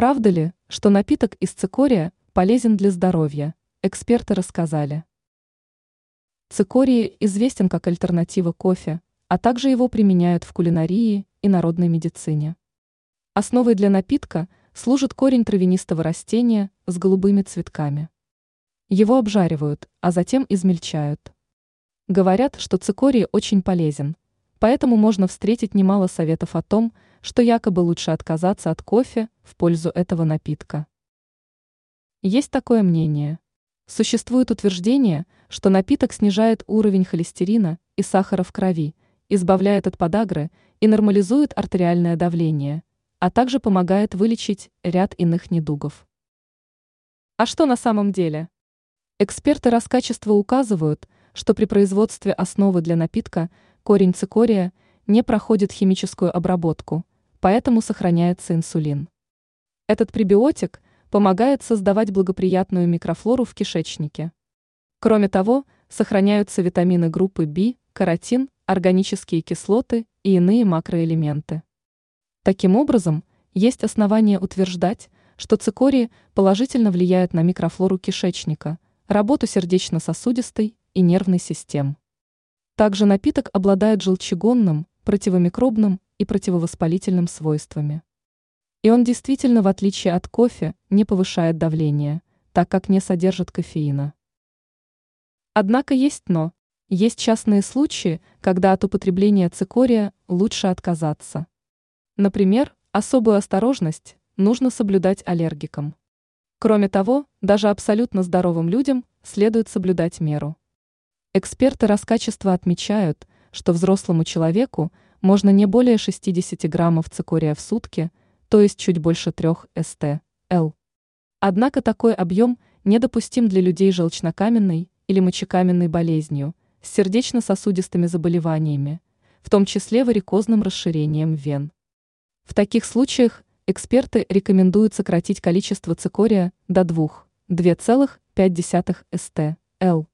Правда ли, что напиток из цикория полезен для здоровья? Эксперты рассказали. Цикорий известен как альтернатива кофе, а также его применяют в кулинарии и народной медицине. Основой для напитка служит корень травянистого растения с голубыми цветками. Его обжаривают, а затем измельчают. Говорят, что цикорий очень полезен, поэтому можно встретить немало советов о том, что якобы лучше отказаться от кофе в пользу этого напитка. Есть такое мнение. Существует утверждение, что напиток снижает уровень холестерина и сахара в крови, избавляет от подагры и нормализует артериальное давление, а также помогает вылечить ряд иных недугов. А что на самом деле? Эксперты Роскачества указывают, что при производстве основы для напитка корень цикория не проходит химическую обработку, поэтому сохраняется инсулин. Этот пребиотик помогает создавать благоприятную микрофлору в кишечнике. Кроме того, сохраняются витамины группы В, каротин, органические кислоты и иные макроэлементы. Таким образом, есть основания утверждать, что цикории положительно влияют на микрофлору кишечника, работу сердечно-сосудистой и нервной систем. Также напиток обладает желчегонным, противомикробным и противовоспалительным свойствами. И он действительно, в отличие от кофе, не повышает давление, так как не содержит кофеина. Однако есть но. Есть частные случаи, когда от употребления цикория лучше отказаться. Например, особую осторожность нужно соблюдать аллергикам. Кроме того, даже абсолютно здоровым людям следует соблюдать меру. Эксперты Роскачества отмечают, что взрослому человеку можно не более 60 граммов цикория в сутки, то есть чуть больше 3 ст.л. Однако такой объем недопустим для людей желчнокаменной или мочекаменной болезнью, с сердечно-сосудистыми заболеваниями, в том числе варикозным расширением вен. В таких случаях эксперты рекомендуют сократить количество цикория до 2, 2,5 ст.л.